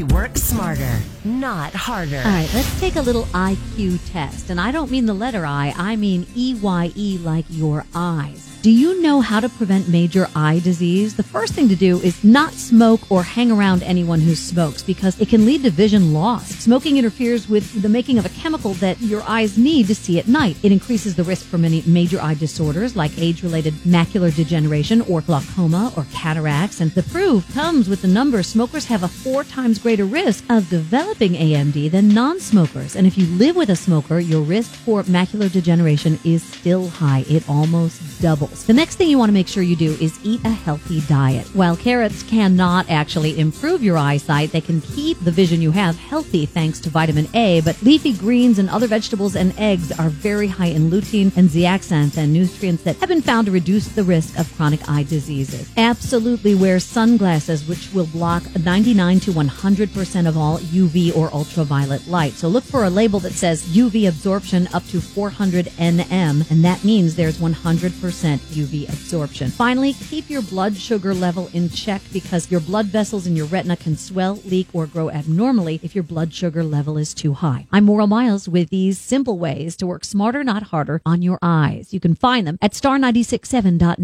to work smarter, not harder. All right, let's take a little IQ test. And I don't mean the letter I, I mean E Y E like your eyes. Do you know how to prevent major eye disease? The first thing to do is not smoke or hang around anyone who smokes because it can lead to vision loss. Smoking interferes with the making of a chemical that your eyes need to see at night. It increases the risk for many major eye disorders like age-related macular degeneration or glaucoma or cataracts. And the proof comes with the numbers. Smokers have a four times greater risk of developing AMD than non-smokers. And if you live with a smoker, your risk for macular degeneration is still high. It almost doubles. The next thing you want to make sure you do is eat a healthy diet. While carrots cannot actually improve your eyesight, they can keep the vision you have healthy thanks to vitamin A, but leafy greens and other vegetables and eggs are very high in lutein and zeaxanthin and nutrients that have been found to reduce the risk of chronic eye diseases. Absolutely wear sunglasses which will block 99 to 100% of all UV or ultraviolet light. So look for a label that says UV absorption up to 400 nm and that means there's 100% UV absorption. Finally, keep your blood sugar level in check because your blood vessels in your retina can swell, leak, or grow abnormally if your blood sugar level is too high. I'm Moral Miles with these simple ways to work smarter, not harder on your eyes. You can find them at star967.net.